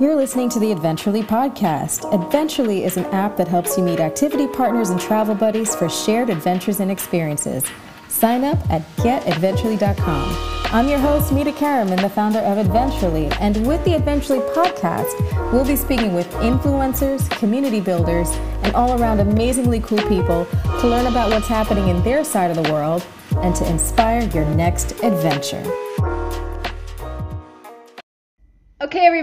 You're listening to the Adventurely podcast. Adventurely is an app that helps you meet activity partners and travel buddies for shared adventures and experiences. Sign up at getadventurely.com. I'm your host, Mita Karaman, the founder of Adventurely, and with the Adventurely podcast, we'll be speaking with influencers, community builders, and all around amazingly cool people to learn about what's happening in their side of the world and to inspire your next adventure.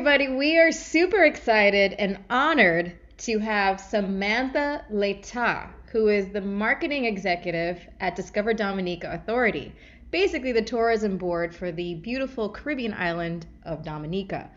Everybody, we are super excited and honored to have Samantha Letang, who is the marketing executive at Discover Dominica Authority, basically the tourism board for the beautiful Caribbean island of Dominica.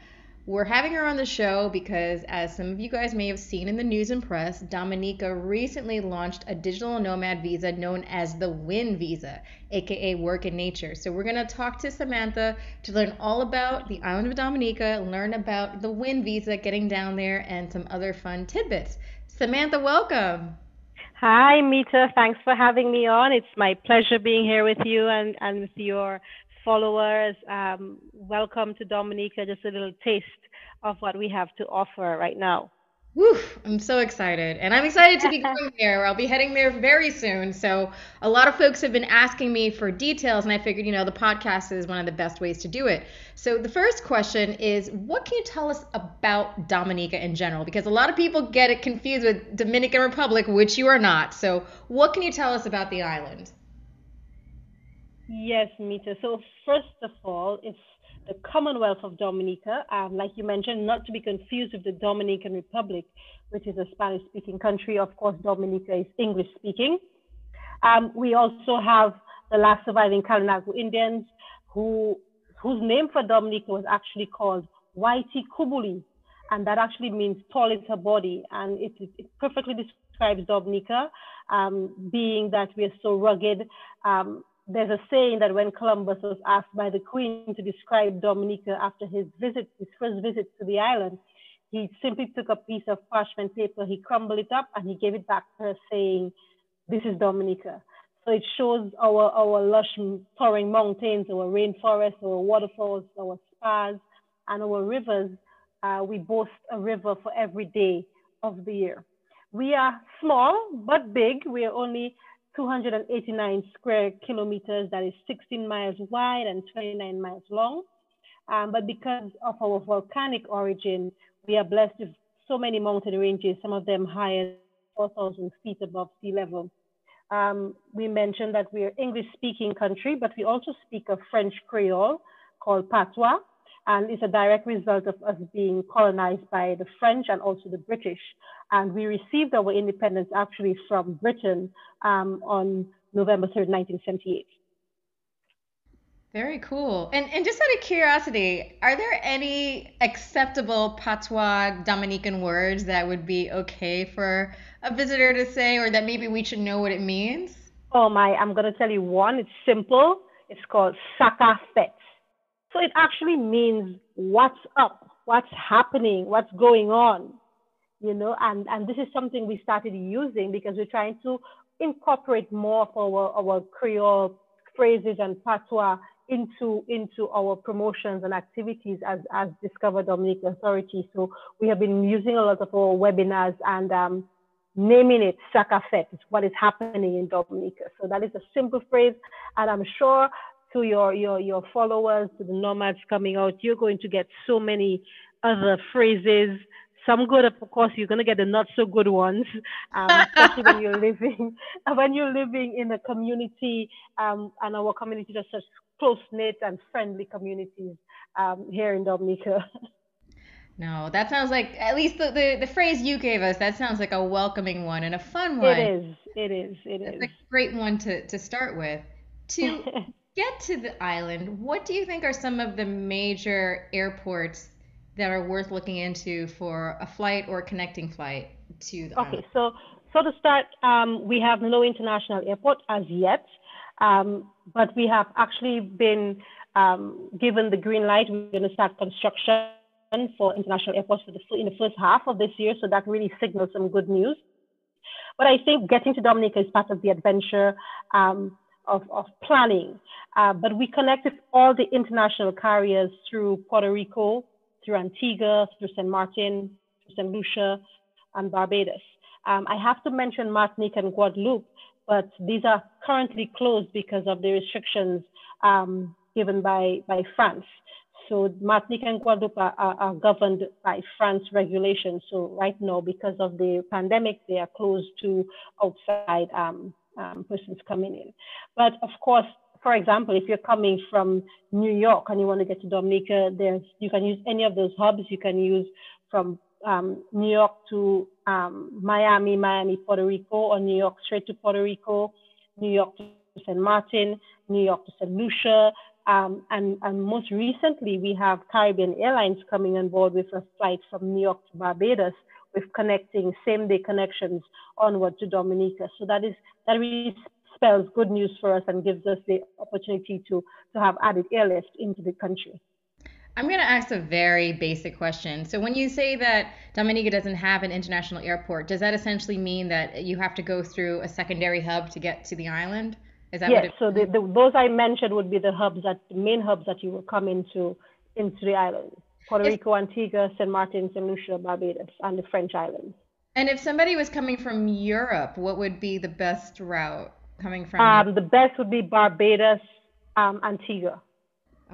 We're having her on the show because, as some of you guys may have seen in the news and press, Dominica recently launched a digital nomad visa known as the WIN visa, aka Work in Nature. So, we're going to talk to Samantha to learn all about the island of Dominica, learn about the WIN visa, getting down there, and some other fun tidbits. Samantha, welcome. Hi, Mita. Thanks for having me on. It's my pleasure being here with you and, and with your followers. Um, welcome to Dominica. Just a little taste of what we have to offer right now. Woo, I'm so excited. And I'm excited to be going there. I'll be heading there very soon. So, a lot of folks have been asking me for details, and I figured, you know, the podcast is one of the best ways to do it. So, the first question is what can you tell us about Dominica in general? Because a lot of people get it confused with Dominican Republic, which you are not. So, what can you tell us about the island? Yes, Mita. So, first of all, it's the Commonwealth of Dominica, um, like you mentioned, not to be confused with the Dominican Republic, which is a Spanish speaking country. Of course, Dominica is English speaking. Um, we also have the last surviving Kalinago Indians, who, whose name for Dominica was actually called Waiti Kubuli, and that actually means tall is her body, and it, it perfectly describes Dominica, um, being that we are so rugged. Um, there's a saying that when Columbus was asked by the Queen to describe Dominica after his visit, his first visit to the island, he simply took a piece of parchment paper, he crumbled it up, and he gave it back to her, saying, "This is Dominica." So it shows our our lush, towering mountains, our rainforests, our waterfalls, our spas, and our rivers. Uh, we boast a river for every day of the year. We are small but big. We are only 289 square kilometers, that is 16 miles wide and 29 miles long. Um, but because of our volcanic origin, we are blessed with so many mountain ranges, some of them higher 4,000 feet above sea level. Um, we mentioned that we're English speaking country, but we also speak a French Creole called Patois and it's a direct result of us being colonized by the French and also the British. And we received our independence actually from Britain um, on November 3rd, 1978. Very cool. And and just out of curiosity, are there any acceptable patois Dominican words that would be okay for a visitor to say or that maybe we should know what it means? Oh my, I'm gonna tell you one. It's simple. It's called saka fet. So it actually means what's up, what's happening, what's going on, you know, and, and this is something we started using because we're trying to incorporate more of our, our Creole phrases and patois into into our promotions and activities as as Discover Dominica Authority. So we have been using a lot of our webinars and um, naming it Sakafet, what is happening in Dominica. So that is a simple phrase, and I'm sure to your, your, your followers, to the nomads coming out, you're going to get so many other phrases. Some good, of course, you're going to get the not so good ones, um, especially when you're living when you're living in a community, um, and our communities are such close knit and friendly communities um, here in Dominica. No, that sounds like at least the, the, the phrase you gave us. That sounds like a welcoming one and a fun one. It is. It is. It is. It's a great one to to start with. To get to the island, what do you think are some of the major airports that are worth looking into for a flight or connecting flight to the okay, island? so so to start, um, we have no international airport as yet, um, but we have actually been um, given the green light. We're going to start construction for international airports for the, in the first half of this year, so that really signals some good news. But I think getting to Dominica is part of the adventure. Um, of, of planning. Uh, but we connected all the international carriers through Puerto Rico through Antigua, through St. Martin, St. Lucia, and Barbados. Um, I have to mention Martinique and Guadeloupe, but these are currently closed because of the restrictions um, given by, by France. So Martinique and Guadeloupe are, are, are, governed by France regulations. So right now, because of the pandemic, they are closed to outside um, um, persons coming in. But of course, for example, if you're coming from New York and you want to get to Dominica, there's you can use any of those hubs. You can use from um, New York to um, Miami, Miami, Puerto Rico, or New York straight to Puerto Rico, New York to St. Martin, New York to St. Lucia. Um, and, and most recently, we have Caribbean Airlines coming on board with a flight from New York to Barbados with connecting same day connections onward to Dominica. So that is that really spells good news for us and gives us the opportunity to, to have added airlift into the country. I'm going to ask a very basic question. So, when you say that Dominica doesn't have an international airport, does that essentially mean that you have to go through a secondary hub to get to the island? Is that yes. so the, the, those I mentioned would be the hubs that the main hubs that you will come into into the island: Puerto Rico, Antigua, Saint Martin, Saint Lucia, Barbados, and the French islands. And if somebody was coming from Europe, what would be the best route coming from? Um, the best would be Barbados, um, Antigua.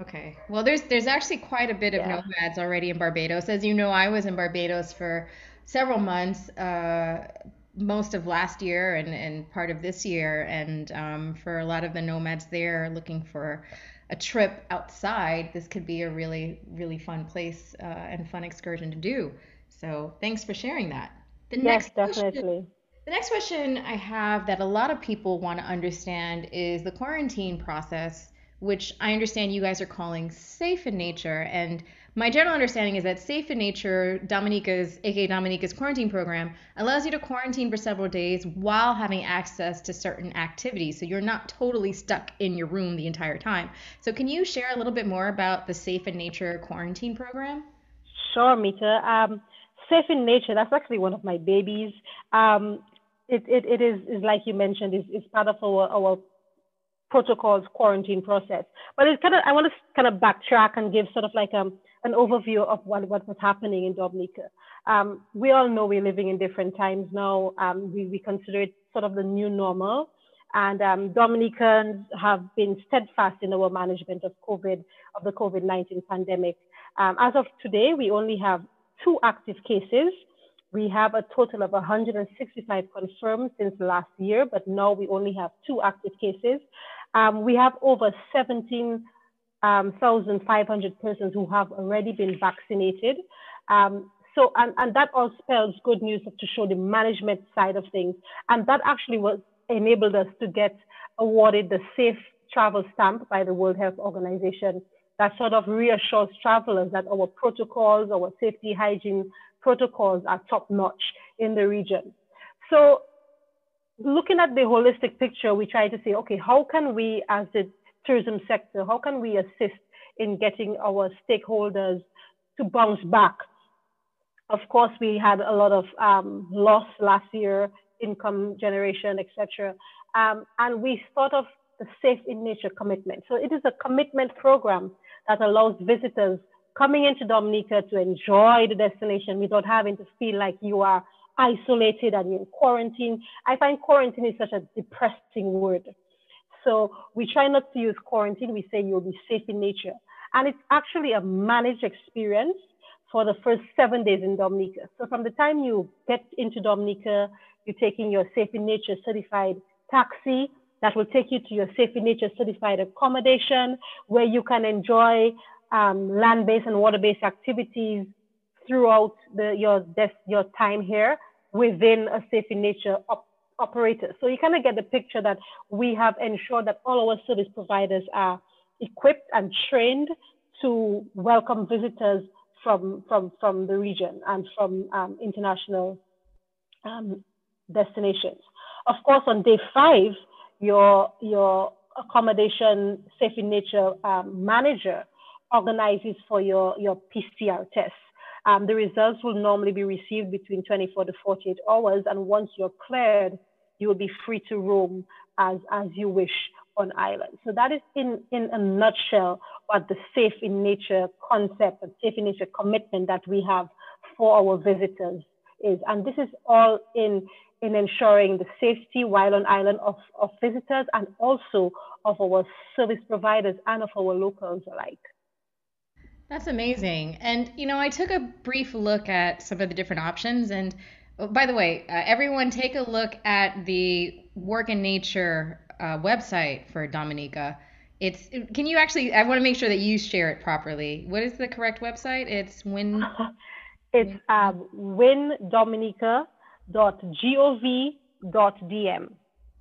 Okay. Well, there's there's actually quite a bit of yeah. nomads already in Barbados. As you know, I was in Barbados for several months, uh, most of last year and, and part of this year. And um, for a lot of the nomads there looking for a trip outside, this could be a really, really fun place uh, and fun excursion to do. So thanks for sharing that. The yes, next definitely. Question, the next question I have that a lot of people want to understand is the quarantine process which I understand you guys are calling Safe in Nature. And my general understanding is that Safe in Nature, Dominica's, aka Dominica's quarantine program, allows you to quarantine for several days while having access to certain activities. So you're not totally stuck in your room the entire time. So can you share a little bit more about the Safe in Nature quarantine program? Sure, Mita. Um, Safe in Nature, that's actually one of my babies. Um, it, it, it is, is, like you mentioned, is, is part of our, our protocols quarantine process. But it's kind of I want to kind of backtrack and give sort of like um, an overview of what, what was happening in Dominica. Um, we all know we're living in different times now. Um, we, we consider it sort of the new normal. And um, Dominicans have been steadfast in our management of COVID, of the COVID-19 pandemic. Um, as of today, we only have two active cases. We have a total of 165 confirmed since last year, but now we only have two active cases. Um, we have over 17,500 um, persons who have already been vaccinated. Um, so, and, and that all spells good news to show the management side of things. And that actually was enabled us to get awarded the safe travel stamp by the World Health Organization. That sort of reassures travelers that our protocols, our safety hygiene protocols are top notch in the region. So looking at the holistic picture, we try to say, okay, how can we, as the tourism sector, how can we assist in getting our stakeholders to bounce back? Of course, we had a lot of um, loss last year, income generation, etc. Um, and we thought of the Safe in Nature commitment. So it is a commitment program that allows visitors coming into Dominica to enjoy the destination without having to feel like you are isolated and in quarantine. I find quarantine is such a depressing word. So we try not to use quarantine. We say you'll be safe in nature. And it's actually a managed experience for the first seven days in Dominica. So from the time you get into Dominica, you're taking your safe in nature certified taxi that will take you to your safe in nature certified accommodation where you can enjoy um, land-based and water-based activities throughout the, your, your time here within a safe in nature op operator. So you kind of get the picture that we have ensured that all our service providers are equipped and trained to welcome visitors from, from, from the region and from um, international um, destinations. Of course, on day five, your, your accommodation safe in nature um, manager organizes for your, your PCR test. Um, the results will normally be received between 24 to 48 hours. And once you're cleared, you will be free to roam as, as you wish on island. So that is in, in a nutshell what the safe in nature concept and safe in nature commitment that we have for our visitors is. And this is all in, in ensuring the safety while on island of, of visitors and also of our service providers and of our locals alike. That's amazing. And, you know, I took a brief look at some of the different options. And oh, by the way, uh, everyone take a look at the Work in Nature uh, website for Dominica. It's can you actually I want to make sure that you share it properly. What is the correct website? It's Win. it's um, windominica.gov.dm.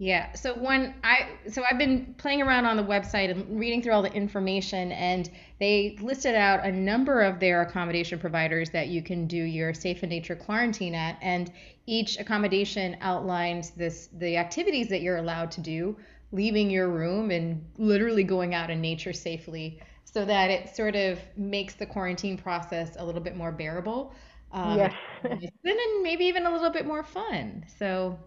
Yeah. So when I so I've been playing around on the website and reading through all the information and they listed out a number of their accommodation providers that you can do your safe in nature quarantine at and each accommodation outlines this the activities that you're allowed to do, leaving your room and literally going out in nature safely so that it sort of makes the quarantine process a little bit more bearable. Um, yes. and maybe even a little bit more fun. So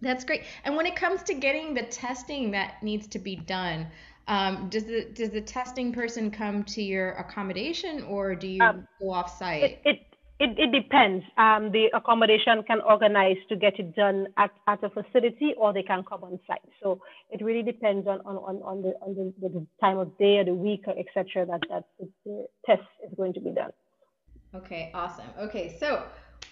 that's great. And when it comes to getting the testing that needs to be done, um, does the does the testing person come to your accommodation or do you um, go off site? It, it it, it depends. Um, the accommodation can organize to get it done at, at a facility or they can come on site. So it really depends on, on, on, on, the, on the, the time of day or the week or etc. that, that the test is going to be done. Okay, awesome. Okay, so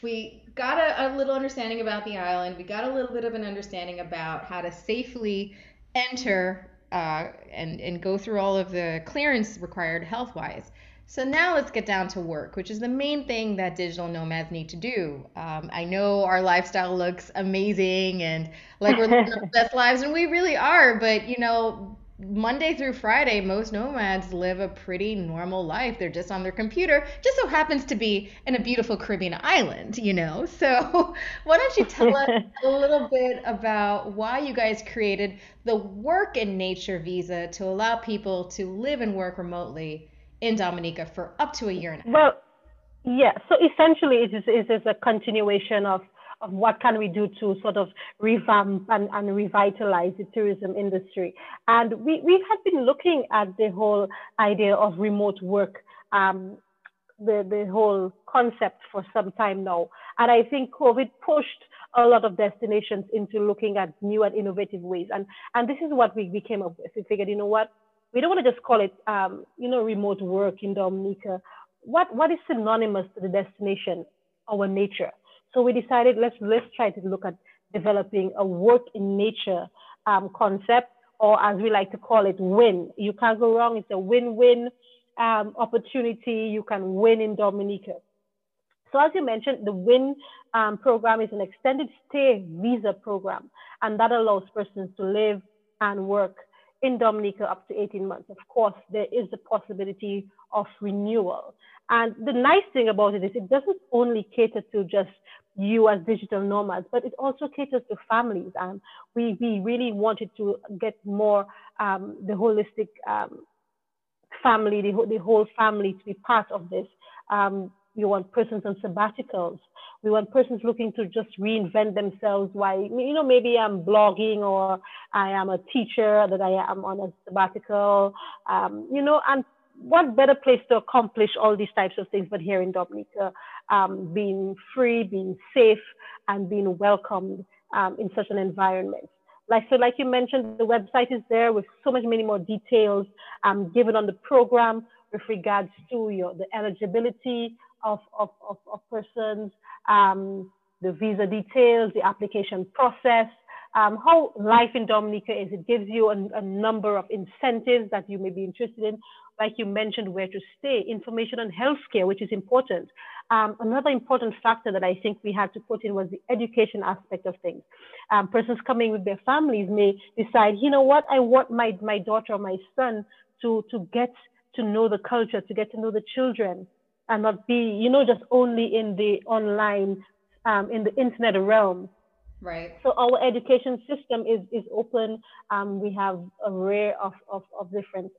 we got a, a, little understanding about the island. We got a little bit of an understanding about how to safely enter uh, and, and go through all of the clearance required health wise. So now let's get down to work, which is the main thing that digital nomads need to do. Um, I know our lifestyle looks amazing and like we're living our best lives, and we really are. But you know, Monday through Friday, most nomads live a pretty normal life. They're just on their computer, just so happens to be in a beautiful Caribbean island, you know? So, why don't you tell us a little bit about why you guys created the Work in Nature visa to allow people to live and work remotely in Dominica for up to a year and a half? Well, yeah. So, essentially, it is, it is a continuation of of what can we do to sort of revamp and, and revitalize the tourism industry. And we, we have been looking at the whole idea of remote work, um, the, the whole concept for some time now. And I think COVID pushed a lot of destinations into looking at new and innovative ways. And, and this is what we, we came up with. We figured, you know what, we don't want to just call it, um, you know, remote work in Dominica. What, what is synonymous to the destination, our nature? So we decided let's let's try to look at developing a work in nature um, concept, or as we like to call it, win. You can't go wrong. It's a win-win um, opportunity. You can win in Dominica. So as you mentioned, the WIN um, program is an extended stay visa program, and that allows persons to live and work in Dominica up to 18 months. Of course, there is the possibility of renewal. And the nice thing about it is it doesn't only cater to just you as digital nomads, but it also caters to families. And we, we really wanted to get more um, the holistic um, family, the, the whole family to be part of this. Um, we want persons on sabbaticals. We want persons looking to just reinvent themselves. Why, you know, maybe I'm blogging or I am a teacher that I am on a sabbatical, um, you know, and what better place to accomplish all these types of things but here in Dominica, um, being free, being safe, and being welcomed um, in such an environment. Like so, like you mentioned, the website is there with so much many more details um, given on the program with regards to your the eligibility of of, of, of persons, um, the visa details, the application process, um, how life in Dominica is. It gives you a, a, number of incentives that you may be interested in like you mentioned, where to stay, information on healthcare, which is important. Um, another important factor that I think we had to put in was the education aspect of things. Um, persons coming with their families may decide, you know what, I want my, my daughter or my son to, to get to know the culture, to get to know the children, and not be, you know, just only in the online, um, in the internet realm. Right. So our education system is, is open. Um, we have a array of, of, of different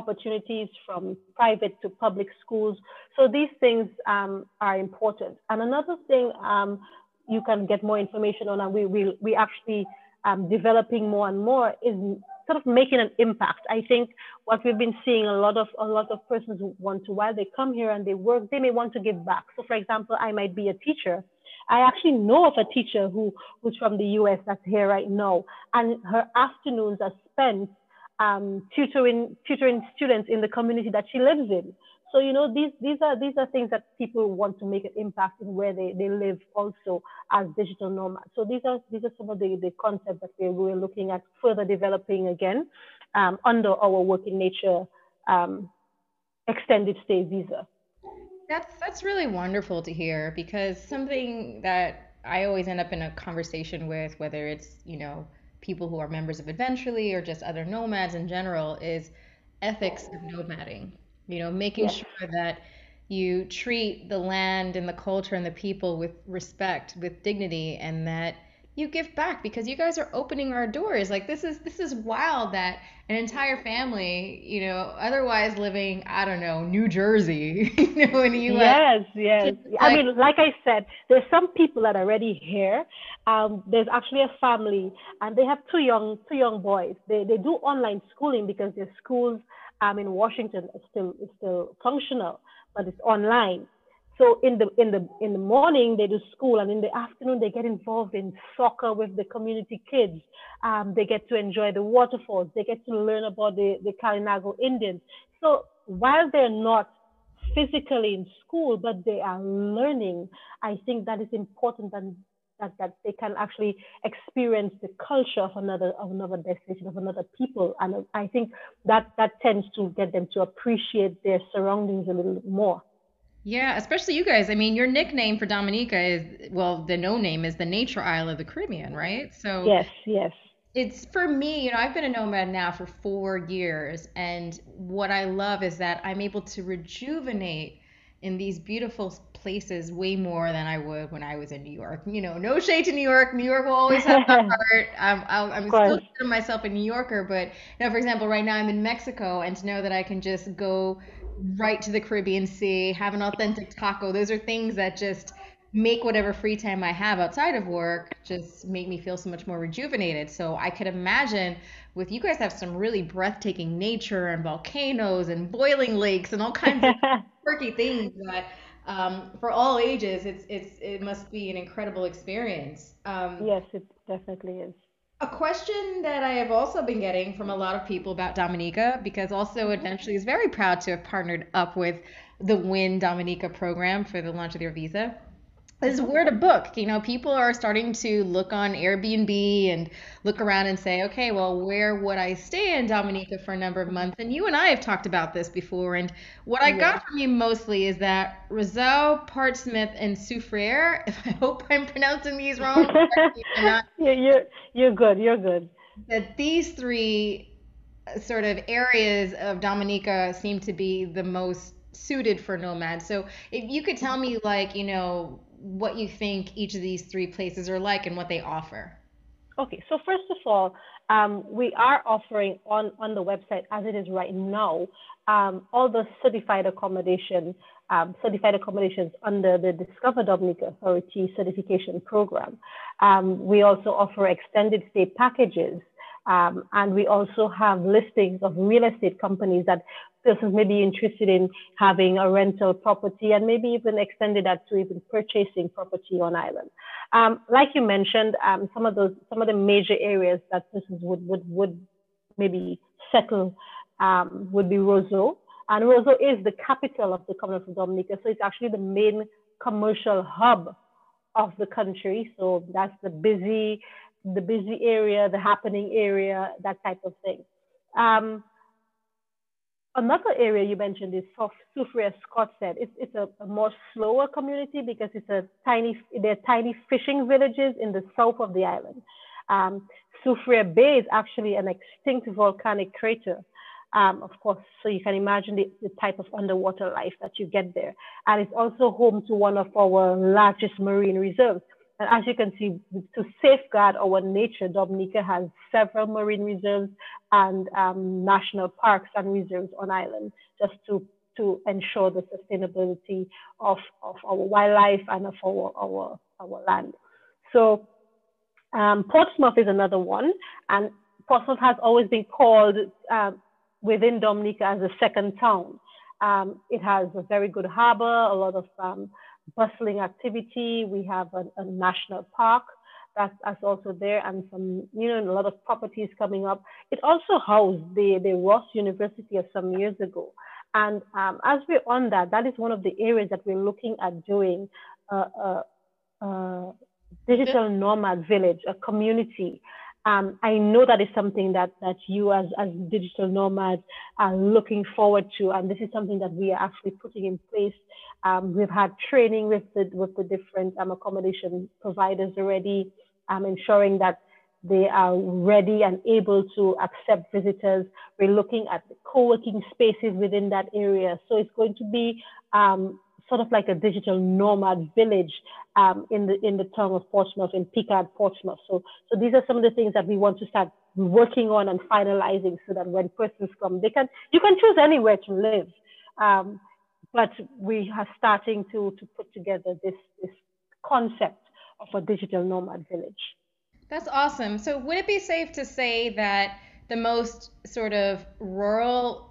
opportunities from private to public schools. So these things um, are important. And another thing um, you can get more information on, and we we, we actually um, developing more and more is sort of making an impact. I think what we've been seeing a lot of a lot of persons want to while they come here and they work, they may want to give back. So for example, I might be a teacher. I actually know of a teacher who who's from the US that's here right now, and her afternoons are spent um, tutoring tutoring students in the community that she lives in. So you know these these are these are things that people want to make an impact in where they, they live also as digital nomads. So these are these are some of the, the concepts that we're, we're looking at further developing again um, under our Work in Nature um, extended stay visa. That's that's really wonderful to hear because something that I always end up in a conversation with, whether it's you know people who are members of Adventurely or just other nomads in general, is ethics of nomading you know, making yeah. sure that you treat the land and the culture and the people with respect, with dignity, and that you give back because you guys are opening our doors. Like this is this is wild that an entire family, you know, otherwise living, I don't know, New Jersey, you know, in the U.S. Yes, yes. Like, I mean, like I said, there's some people that are already here. Um, there's actually a family, and they have two young two young boys. They they do online schooling because their schools um, in Washington is still is still functional, but it's online. So in the in the in the morning they do school, and in the afternoon they get involved in soccer with the community kids. Um, they get to enjoy the waterfalls. They get to learn about the the Kalinago Indians. So while they're not physically in school, but they are learning, I think that is important and that, that they can actually experience the culture of another of another destination of another people and i think that that tends to get them to appreciate their surroundings a little more yeah especially you guys i mean your nickname for dominica is well the no name is the nature isle of the caribbean right so yes yes it's for me, you know, I've been a nomad now for four years, and what I love is that I'm able to rejuvenate in these beautiful places way more than I would when I was in New York. You know, no shade to New York. New York will always have my heart. I'm, I'm still myself a New Yorker, but you know, for example, right now I'm in Mexico, and to know that I can just go right to the Caribbean Sea, have an authentic taco. Those are things that just make whatever free time I have outside of work just make me feel so much more rejuvenated. So I could imagine with you guys have some really breathtaking nature and volcanoes and boiling lakes and all kinds of quirky things that um, for all ages it's it's it must be an incredible experience. Um, yes, it definitely is. A question that I have also been getting from a lot of people about Dominica, because also mm-hmm. Adventurely is very proud to have partnered up with the Win Dominica program for the launch of their visa is where to book. You know, people are starting to look on Airbnb and look around and say, okay, well, where would I stay in Dominica for a number of months? And you and I have talked about this before. And what I yeah. got from you mostly is that Roseau, Portsmouth, and Soufriere, if I hope I'm pronouncing these wrong. yeah, you're, you're good. You're good. That these three uh, sort of areas of Dominica seem to be the most suited for nomads. So if you could tell me like, you know, what you think each of these three places are like and what they offer. Okay, so first of all, um, we are offering on, on the website as it is right now um, all the certified accommodation, um, certified accommodations under the Discover Dominica Authority certification program. Um, we also offer extended stay packages um, and we also have listings of real estate companies that persons may be interested in having a rental property and maybe even extended that to even purchasing property on island. Um, like you mentioned, um, some of those, some of the major areas that persons would, would, would maybe settle um, would be Roseau. And Roseau is the capital of the Commonwealth of Dominica. So it's actually the main commercial hub of the country. So that's the busy, the busy area, the happening area, that type of thing. Um, another area you mentioned is Soufriere Scotts Head. It's, it's a, a, more slower community because it's a tiny, they're tiny fishing villages in the south of the island. Um, Soufriere Bay is actually an extinct volcanic crater. Um, of course, so you can imagine the, the, type of underwater life that you get there. And it's also home to one of our largest marine reserves. And as you can see, to safeguard our nature, Dominica has several marine reserves and um, national parks and reserves on island just to, to ensure the sustainability of, of our wildlife and of our, our, our land. So Um, Portsmouth is another one, and Portsmouth has always been called uh, within Dominica as a second town. Um, it has a very good harbor, a lot of um, bustling activity. We have a, a national park that's, that's, also there, and some, you know, a lot of properties coming up. It also housed the, the Ross University of some years ago. And um, as we're on that, that is one of the areas that we're looking at doing a, a, a digital nomad village, a community um, I know that is something that that you as as digital nomads are looking forward to, and this is something that we are actually putting in place. Um, we've had training with the with the different um, accommodation providers already, um, ensuring that they are ready and able to accept visitors. We're looking at co-working spaces within that area, so it's going to be um, sort of like a digital nomad village um, in the in the town of Portsmouth, in Picard, Portsmouth. So, so these are some of the things that we want to start working on and finalizing, so that when persons come, they can you can choose anywhere to live, um, but we are starting to to put together this this concept of a digital nomad village. That's awesome. So, would it be safe to say that the most sort of rural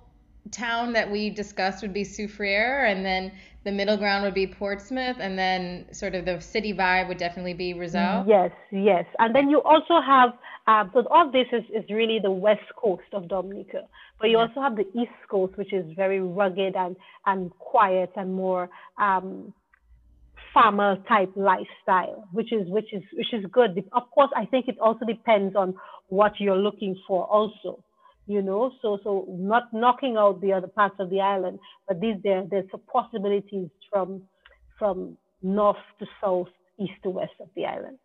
town that we discussed would be Soufriere, and then the middle ground would be Portsmouth, and then sort of the city vibe would definitely be Roseau. Yes, yes. And then you also have, uh, so all this is, is really the west coast of Dominica, but you also have the east coast, which is very rugged and, and quiet and more um, farmer type lifestyle, which is which is which is good. Of course, I think it also depends on what you're looking for also you know so so not knocking out the other parts of the island but these there there's possibilities from from north to south east to west of the island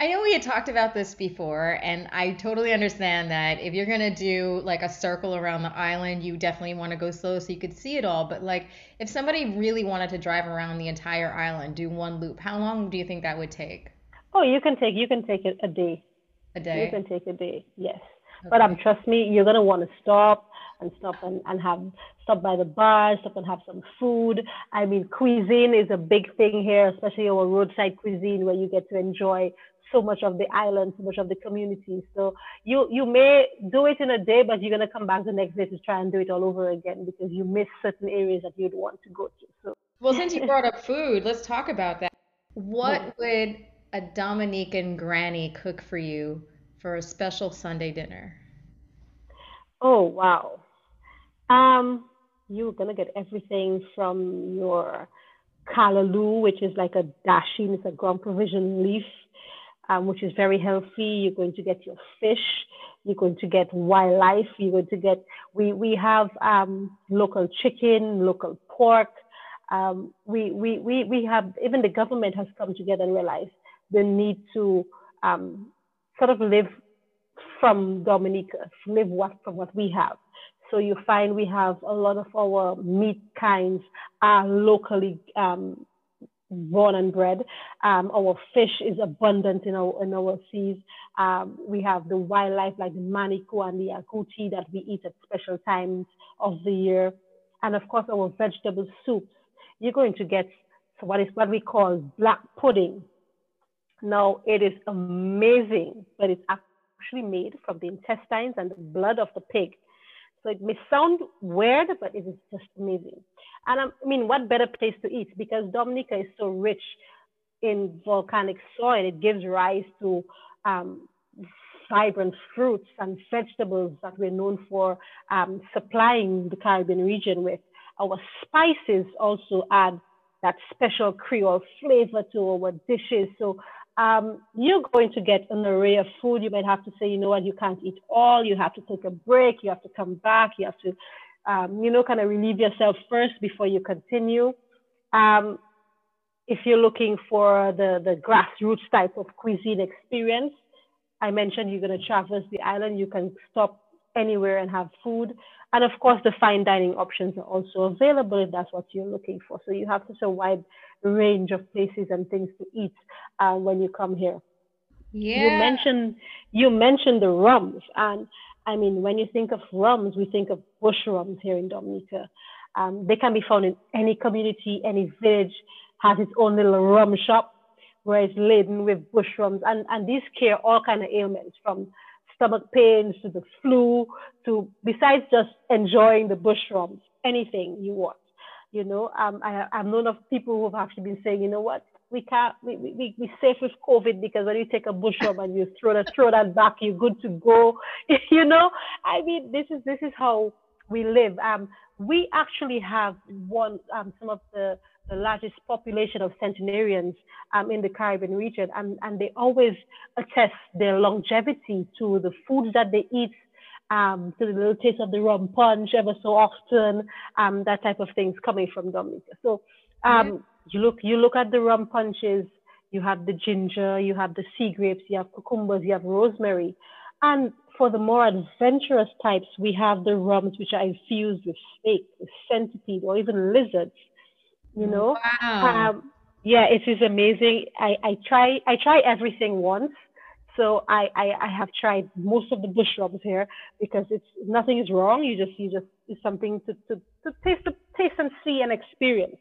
I know we had talked about this before, and I totally understand that if you're gonna do like a circle around the island, you definitely want to go slow so you could see it all. But like, if somebody really wanted to drive around the entire island, do one loop, how long do you think that would take? Oh, you can take you can take it a day. A day. You can take a day. Yes. But um, trust me, you're gonna want to stop and stop and, and have stop by the bar, stop and have some food. I mean, cuisine is a big thing here, especially our roadside cuisine where you get to enjoy so much of the island, so much of the community. So you you may do it in a day, but you're gonna come back the next day to try and do it all over again because you miss certain areas that you'd want to go to. So well, since you brought up food, let's talk about that. What would a Dominican granny cook for you for a special Sunday dinner? Oh, wow. Um, you're going to get everything from your callaloo, which is like a dasheen, it's a ground provision leaf, um, which is very healthy. You're going to get your fish. You're going to get wildlife. You're going to get, we, we have um, local chicken, local pork. Um, we, we, we, we have, even the government has come together and realized the need to um, sort of live from Dominica, live what from what we have. So you find we have a lot of our meat kinds are locally um, born and bred. Um, our fish is abundant in our in our seas. Um, we have the wildlife like the manicou and the agouti that we eat at special times of the year, and of course our vegetable soups. You're going to get what is what we call black pudding, now, it is amazing, but it's actually made from the intestines and the blood of the pig. So it may sound weird, but it is just amazing. And um, I mean, what better place to eat? Because Dominica is so rich in volcanic soil, it gives rise to um, vibrant fruits and vegetables that we're known for um, supplying the Caribbean region with. Our spices also add that special Creole flavor to our dishes. So um, you're going to get an array of food. You might have to say, you know what, you can't eat all. You have to take a break. You have to come back. You have to, um, you know, kind of relieve yourself first before you continue. Um, if you're looking for the, the grassroots type of cuisine experience, I mentioned you're going to traverse the island. You can stop anywhere and have food. And of course, the fine dining options are also available if that's what you're looking for. So you have such a wide range of places and things to eat uh, when you come here. Yeah. You mentioned you mentioned the rums, and I mean when you think of rums, we think of bush rums here in Dominica. Um, they can be found in any community, any village has its own little rum shop. where it's laden with bushrums, and and these cure all kind of ailments from stomach pains to the flu to besides just enjoying the bush rums, anything you want. You know, um, I, I've known of people who have actually been saying, you know what, we can't, we, we, we safe with COVID because when you take a bushrum and you throw that, throw that back, you're good to go. you know, I mean, this is, this is how we live. Um, we actually have one, um, some of the, the largest population of centenarians um, in the Caribbean region, and, and they always attest their longevity to the foods that they eat, um, to the little taste of the rum punch ever so often, um, that type of things coming from Dominica. So um, you look you look at the rum punches, you have the ginger, you have the sea grapes, you have cucumbers, you have rosemary, and for the more adventurous types, we have the rums which are infused with snake, with centipede, or even lizards. You know, wow. um, yeah, it is amazing. I, I try I try everything once so I, I, I have tried most of the bush rums here because it's nothing is wrong. You just you just it's something to, to, to taste to taste and see and experience.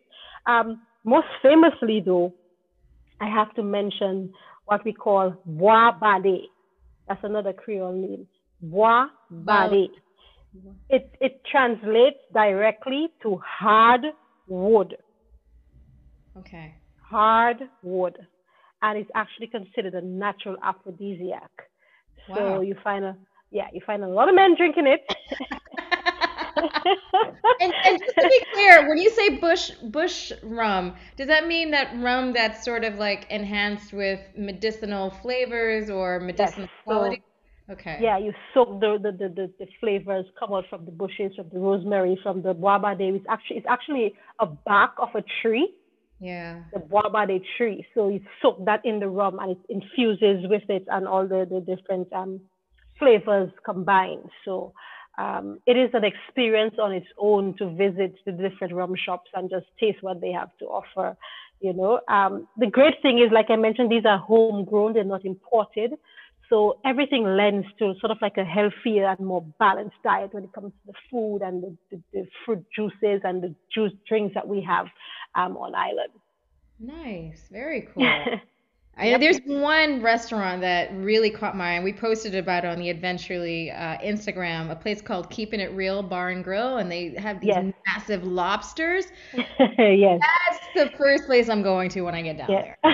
Um, most famously though, I have to mention what we call bois bandé. That's another Creole name. Bois bandé. It it translates directly to hard wood. Okay. Hard wood and it's actually considered a natural aphrodisiac. Wow. So you find a yeah, you find a lot of men drinking it. and, and, just to be clear, when you say bush bush rum, does that mean that rum that's sort of like enhanced with medicinal flavors or medicinal yes. quality? So, okay. Yeah, you soak the the, the, the, the flavors come out from the bushes, from the rosemary, from the bade. It's actually it's actually a bark of a tree yeah. The bois bandé tree. So you soak that in the rum and it infuses with it and all the, the different um, flavors combined. So um, it is an experience on its own to visit the different rum shops and just taste what they have to offer. You know, um, the great thing is, like I mentioned, these are homegrown; they're not imported. So everything lends to sort of like a healthier and more balanced diet when it comes to the food and the, the, the fruit juices and the juice drinks that we have um, on island. Nice, very cool. I, there's one restaurant that really caught my eye. We posted about it on the Adventurely uh, Instagram. A place called Keeping It Real Bar and Grill, and they have these yes. massive lobsters. yes, that's the first place I'm going to when I get down yes. there.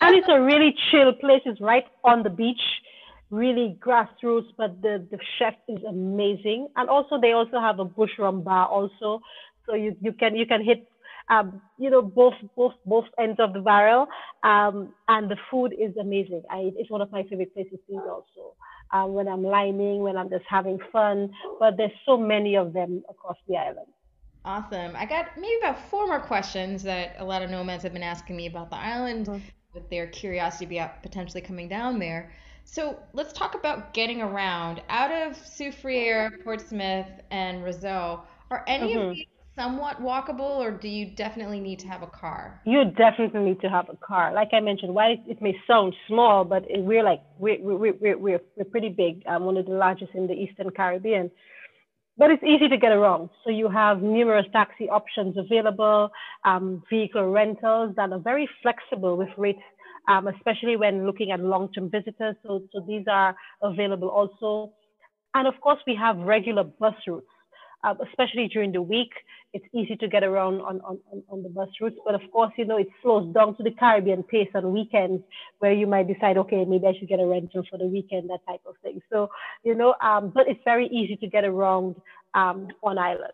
and it's a really chill place. It's right on the beach, really grassroots, but the the chef is amazing. And also, they also have a bush rum bar also, so you you can you can hit um, you know, both both both ends of the barrel. Um, and the food is amazing. I, it's one of my favorite places to eat also. Um, when I'm lining, when I'm just having fun. But there's so many of them across the island. Awesome. I got maybe about four more questions that a lot of nomads have been asking me about the island mm-hmm. with their curiosity about potentially coming down there. So let's talk about getting around. Out of Soufriere, Portsmouth, and Roseau, are any mm-hmm. of these somewhat walkable, or do you definitely need to have a car? You definitely need to have a car. Like I mentioned, while it may sound small, but we're like we're we're we're we're, we're pretty big. Um, one of the largest in the Eastern Caribbean. But it's easy to get around. So you have numerous taxi options available, um, vehicle rentals that are very flexible with rates, um, especially when looking at long-term visitors. So, so these are available also. And of course, we have regular bus routes uh, especially during the week. It's easy to get around on, on, on the bus routes, but of course, you know, it slows down to the Caribbean pace on weekends where you might decide, okay, maybe I should get a rental for the weekend, that type of thing. So, you know, um, but it's very easy to get around um, on island.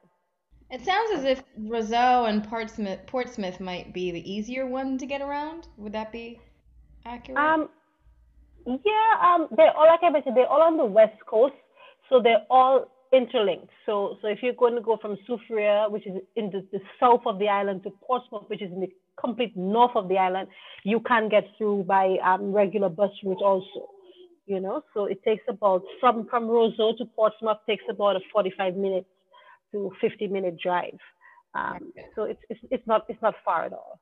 It sounds as if Roseau and Portsmouth, Portsmouth might be the easier one to get around. Would that be accurate? Um, yeah, um, they're all like I mentioned, they're all on the west coast, so they're all interlinked. So, so if you're going to go from Soufriere, which is in the, the, south of the island, to Portsmouth, which is in the complete north of the island, you can get through by um, regular bus route also. You know, so it takes about from from Roseau to Portsmouth takes about a 45 minutes to 50 minute drive. Um, so it's, it's it's not it's not far at all.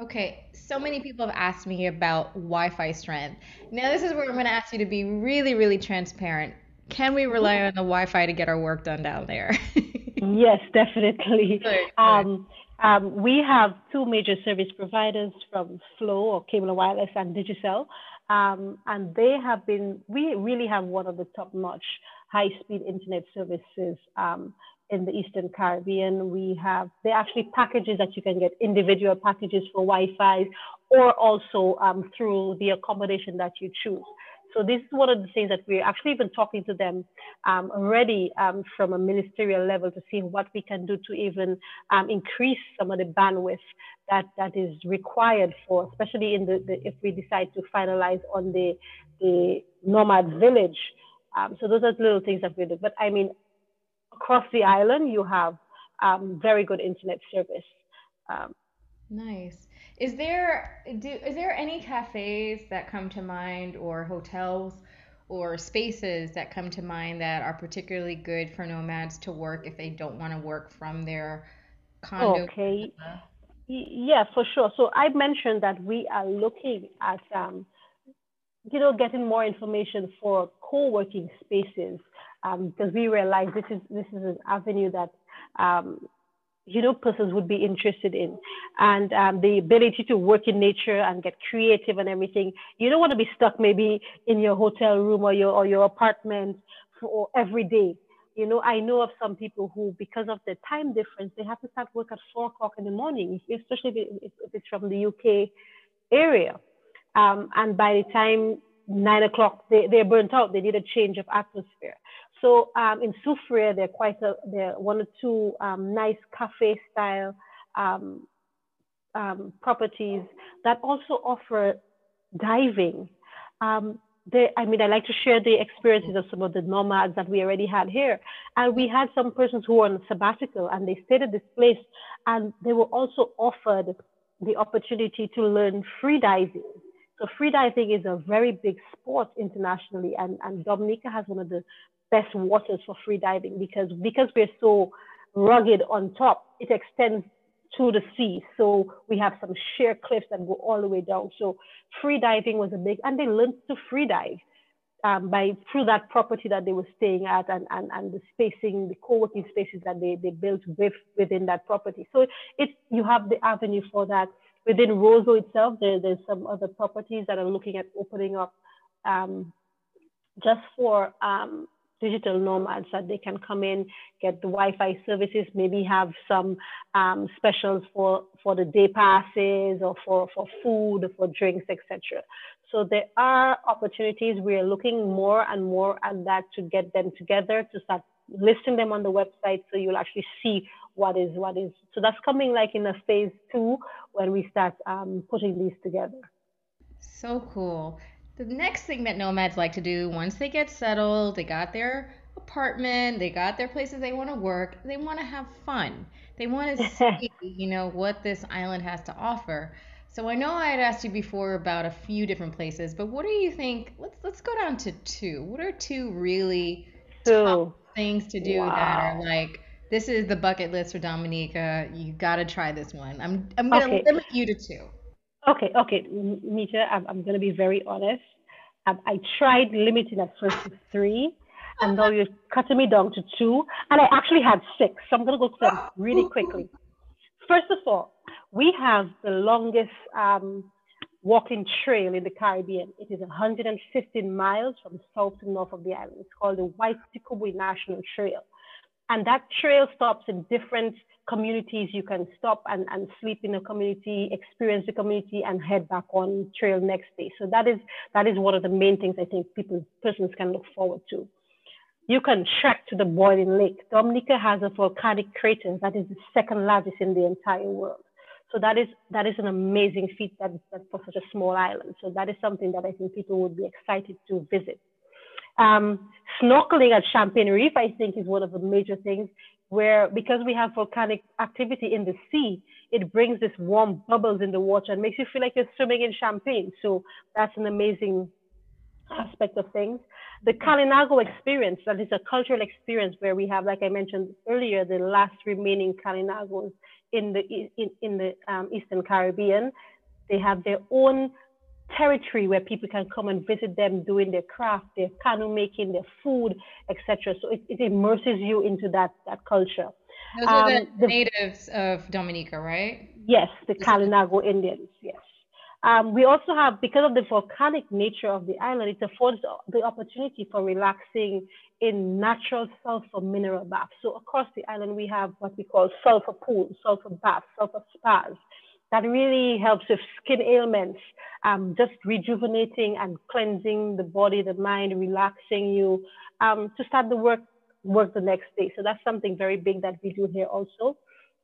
Okay, so many people have asked me about Wi-Fi strength. Now this is where I'm going to ask you to be really, really transparent. Can we rely on the Wi-Fi to get our work done down there? yes, definitely. Um, Um, we have two major service providers from Flow or Cable and Wireless and Digicel. Um, and they have been, we really have one of the top notch high speed internet services um, in the Eastern Caribbean. We have, they actually packages that you can get individual packages for Wi-Fi or also um, through the accommodation that you choose. So this is one of the things that we're actually even talking to them um, already um, from a ministerial level to see what we can do to even um, increase some of the bandwidth that, that is required for, especially in the, the if we decide to finalize on the, the nomad village. Um, so those are little things that we do. But I mean, across the island, you have um, very good internet service. Um, nice. Is there do is there any cafes that come to mind or hotels or spaces that come to mind that are particularly good for nomads to work if they don't want to work from their condo? Okay. Yeah, for sure. So I mentioned that we are looking at um, you know getting more information for co-working spaces um, because we realize this is this is an avenue that um, you know persons would be interested in. And um, the ability to work in nature and get creative and everything. You don't want to be stuck maybe in your hotel room or your or your apartment for every day. You know i know of some people who because of the time difference they have to start work at four o'clock in the morning especially if, if it's from the uk area. Um, and by the time nine o'clock they, they're burnt out. They need a change of atmosphere so um, in Soufriere, there are quite a, there are one or two um, nice cafe style um, um properties that also offer diving. Um, they, I mean, I like to share the experiences of some of the nomads that we already had here. And we had some persons who were on sabbatical and they stayed at this place and they were also offered the opportunity to learn free diving. So free diving is a very big sport internationally, and, and Dominica has one of the best waters for free diving because because we're so rugged on top, it extends to the sea. So we have some sheer cliffs that go all the way down. So free diving was a big, and they learned to free dive um, by through that property that they were staying at and, and, and the spacing, the co-working spaces that they, they built with, within that property. So it you have the avenue for that. Within Roseau itself, there, there's some other properties that are looking at opening up um, just for um, digital nomads that they can come in, get the Wi-Fi services, maybe have some um, specials for, for the day passes or for, for food, for drinks, etc. So there are opportunities. We are looking more and more at that to get them together, to start listing them on the website so you'll actually see what is what is. So that's coming like in a phase two when we start um, putting these together. So cool. The next thing that nomads like to do once they get settled, they got their apartment, they got their places they want to work, they want to have fun. They want to see, you know, what this island has to offer. So I know I had asked you before about a few different places, but what do you think? Let's let's go down to two. What are two really two. top things to do wow. that are like this is the bucket list for Dominica. You got to try this one. I'm I'm gonna okay. limit you to two. Okay, okay, Mita, I'm, I'm going to be very honest. Um, I tried limiting at first to three, and now you're cutting me down to two, and I actually had six. So I'm going to go through them really quickly. First of all, we have the longest um, walking trail in the Caribbean. It is 115 miles from south to north of the island. It's called the Waitukubuli National Trail. And that trail stops in different communities you can stop and, and sleep in a community, experience the community, and head back on trail next day. So that is that is one of the main things I think people persons can look forward to. You can trek to the boiling lake. Dominica has a volcanic crater that is the second largest in the entire world. So that is that is an amazing feat that, that for such a small island. So that is something that I think people would be excited to visit. Um, snorkeling at Champagne Reef, I think, is one of the major things where because we have volcanic activity in the sea, it brings this warm bubbles in the water and makes you feel like you're swimming in champagne. So that's an amazing aspect of things. The Kalinago experience, that is a cultural experience where we have, like I mentioned earlier, the last remaining Kalinagos in the in, in the um, Eastern Caribbean. They have their own territory where people can come and visit them doing their craft, their canoe making, their food, etc. So it, it immerses you into that, that culture. Those are the, um, the natives of Dominica, right? Yes, the Kalinago Indians. Yes. Um, we also have, because of the volcanic nature of the island, it affords the opportunity for relaxing in natural sulfur mineral baths. So across the island, we have what we call sulfur pools, sulfur baths, sulfur spas that really helps with skin ailments, um, just rejuvenating and cleansing the body, the mind, relaxing you um, to start the work work the next day. So that's something very big that we do here also.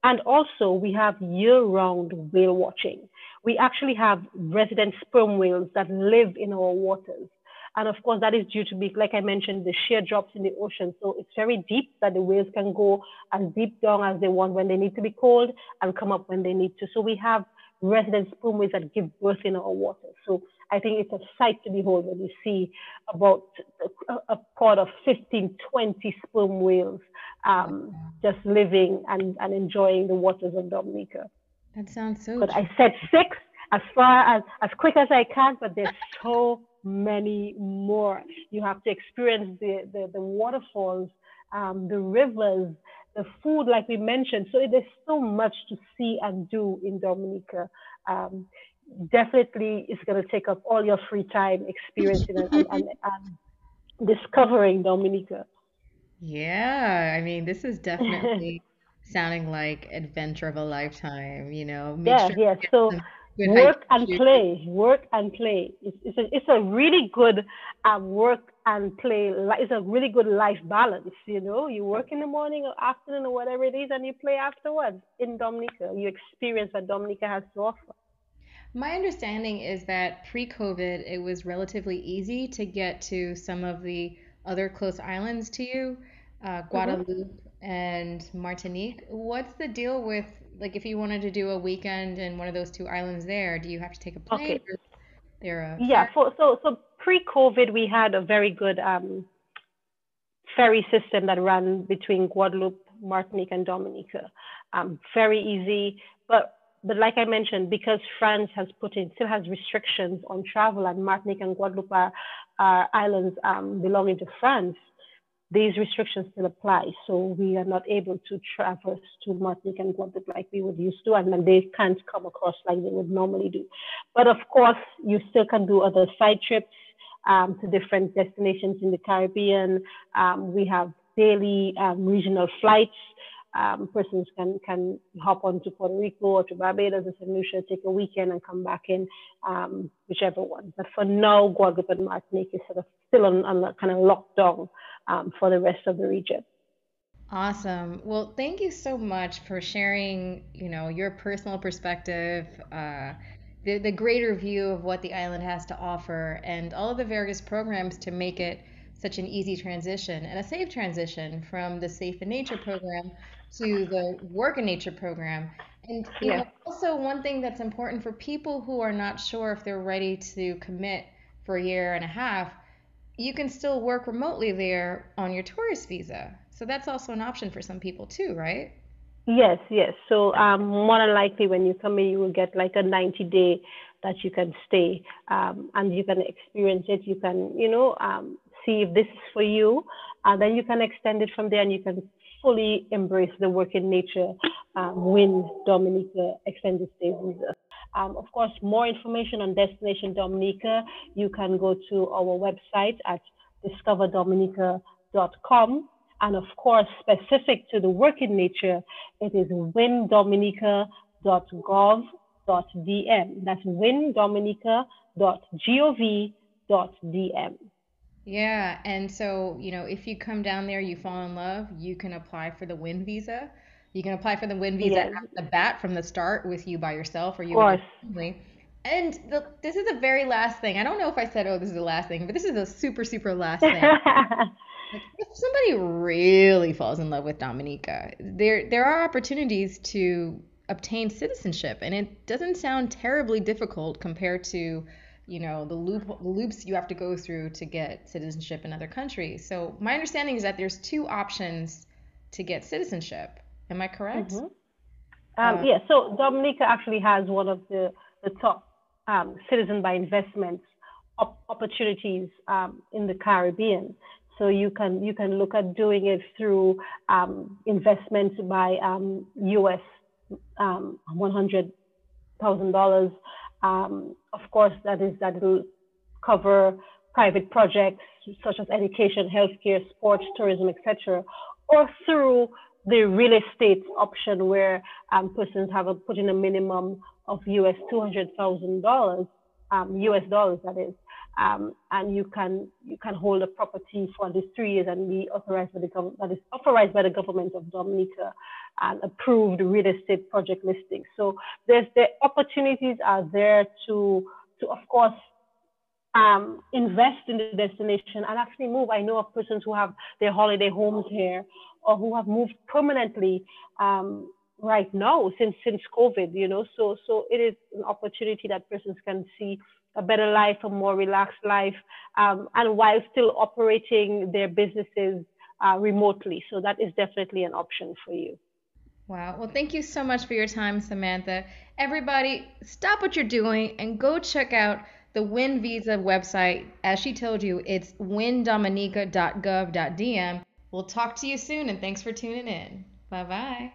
And also we have year-round whale watching. We actually have resident sperm whales that live in our waters. And of course, that is due to be, like I mentioned, the sheer drops in the ocean. So it's very deep that the whales can go as deep down as they want when they need to be cold and come up when they need to. So we have resident sperm whales that give birth in our water. So I think it's a sight to behold when you see about a, a pod of 15, 20 sperm whales um, just living and, and enjoying the waters of Dominica. That sounds so. But true. I said six as far as as quick as I can, but there's so many more. You have to experience the, the, the waterfalls, um, the rivers, the food, like we mentioned. So there's so much to see and do in Dominica. Um, definitely, it's going to take up all your free time experiencing and, and, and, and discovering Dominica. Yeah, I mean, this is definitely sounding like adventure of a lifetime. You know, make yeah, sure yeah. So work and play, work and play. It's, it's, a, it's a really good um, work and play. It's a really good life balance. You know, you work in the morning or afternoon or whatever it is, and you play afterwards in Dominica. You experience what Dominica has to offer. My understanding is that pre-COVID, it was relatively easy to get to some of the other close islands to you, uh. Guadeloupe mm-hmm. and Martinique. What's the deal with like if you wanted to do a weekend in one of those two islands there, do you have to take a plane? Okay. There a yeah. For, so so pre-COVID, we had a very good um, ferry system that ran between Guadeloupe, Martinique, and Dominica. Um, very easy, but but like I mentioned, because France has put in still has restrictions on travel, and Martinique and Guadeloupe are, are islands um, belonging to France these restrictions still apply. So we are not able to traverse to Martinique and Guadeloupe like we would used to, and they can't come across like they would normally do. But of course, you still can do other side trips um, to different destinations in the Caribbean. Um, we have daily um, regional flights. Um, persons can can hop on to Puerto Rico or to Barbados or St. Lucia, take a weekend and come back in, um, whichever one. But for now, Guadeloupe and Martinique is sort of still on, on kind of lockdown um, for the rest of the region. Awesome. Well, thank you so much for sharing, you know, your personal perspective, uh, the, the greater view of what the island has to offer, and all of the various programs to make it such an easy transition and a safe transition from the Safe in Nature program to the Work in Nature program. And yeah. know, also one thing that's important for people who are not sure if they're ready to commit for a year and a half you can still work remotely there on your tourist visa. So that's also an option for some people too, right? Yes, yes. So um, more than likely, when you come in, you will get like a 90 day that you can stay um, and you can experience it. You can, you know, um, see if this is for you, and then you can extend it from there, and you can fully embrace the work in nature um, WIN Dominica extended stay visa. Um, of course, more information on Destination Dominica, you can go to our website at discoverdominica.com. And of course, specific to the work in nature, it is windominica.gov.dm. That's windominica.gov.dm. Yeah, and so, you know, if you come down there, you fall in love, you can apply for the WIN visa. You can apply for the WIN visa yes. at the bat from the start with you by yourself or you and your family. And the, this is the very last thing. I don't know if I said, oh, this is the last thing, but this is a super, super last thing. like, if somebody really falls in love with Dominica, there there are opportunities to obtain citizenship, and it doesn't sound terribly difficult compared to you know the loop the loops you have to go through to get citizenship in other countries. So my understanding is that there's two options to get citizenship. Am I correct? Mm-hmm. Um, uh, yeah, so Dominica actually has one of the, the top um, citizen by investments op- opportunities um, in the Caribbean. So you can you can look at doing it through um, investments by um, US um, thousand dollars. Um, of course, that is that will cover private projects such as education, healthcare, sports, tourism, etc., or through the real estate option where um, persons have a, put in a minimum of US $200,000, um, US dollars that is, um, and you can you can hold a property for at least three years and be authorized by the government that is authorized by the government of Dominica and approved real estate project listings. So there's the opportunities are there to to of course um, invest in the destination and actually move. I know of persons who have their holiday homes here or who have moved permanently um, right now since since COVID. You know, so so it is an opportunity that persons can see a better life, a more relaxed life, um, and while still operating their businesses uh, remotely. So that is definitely an option for you. Wow. Well, thank you so much for your time, Samantha. Everybody, stop what you're doing and go check out the Win Visa website. As she told you, it's windominica.gov.dm. We'll talk to you soon and thanks for tuning in. Bye bye.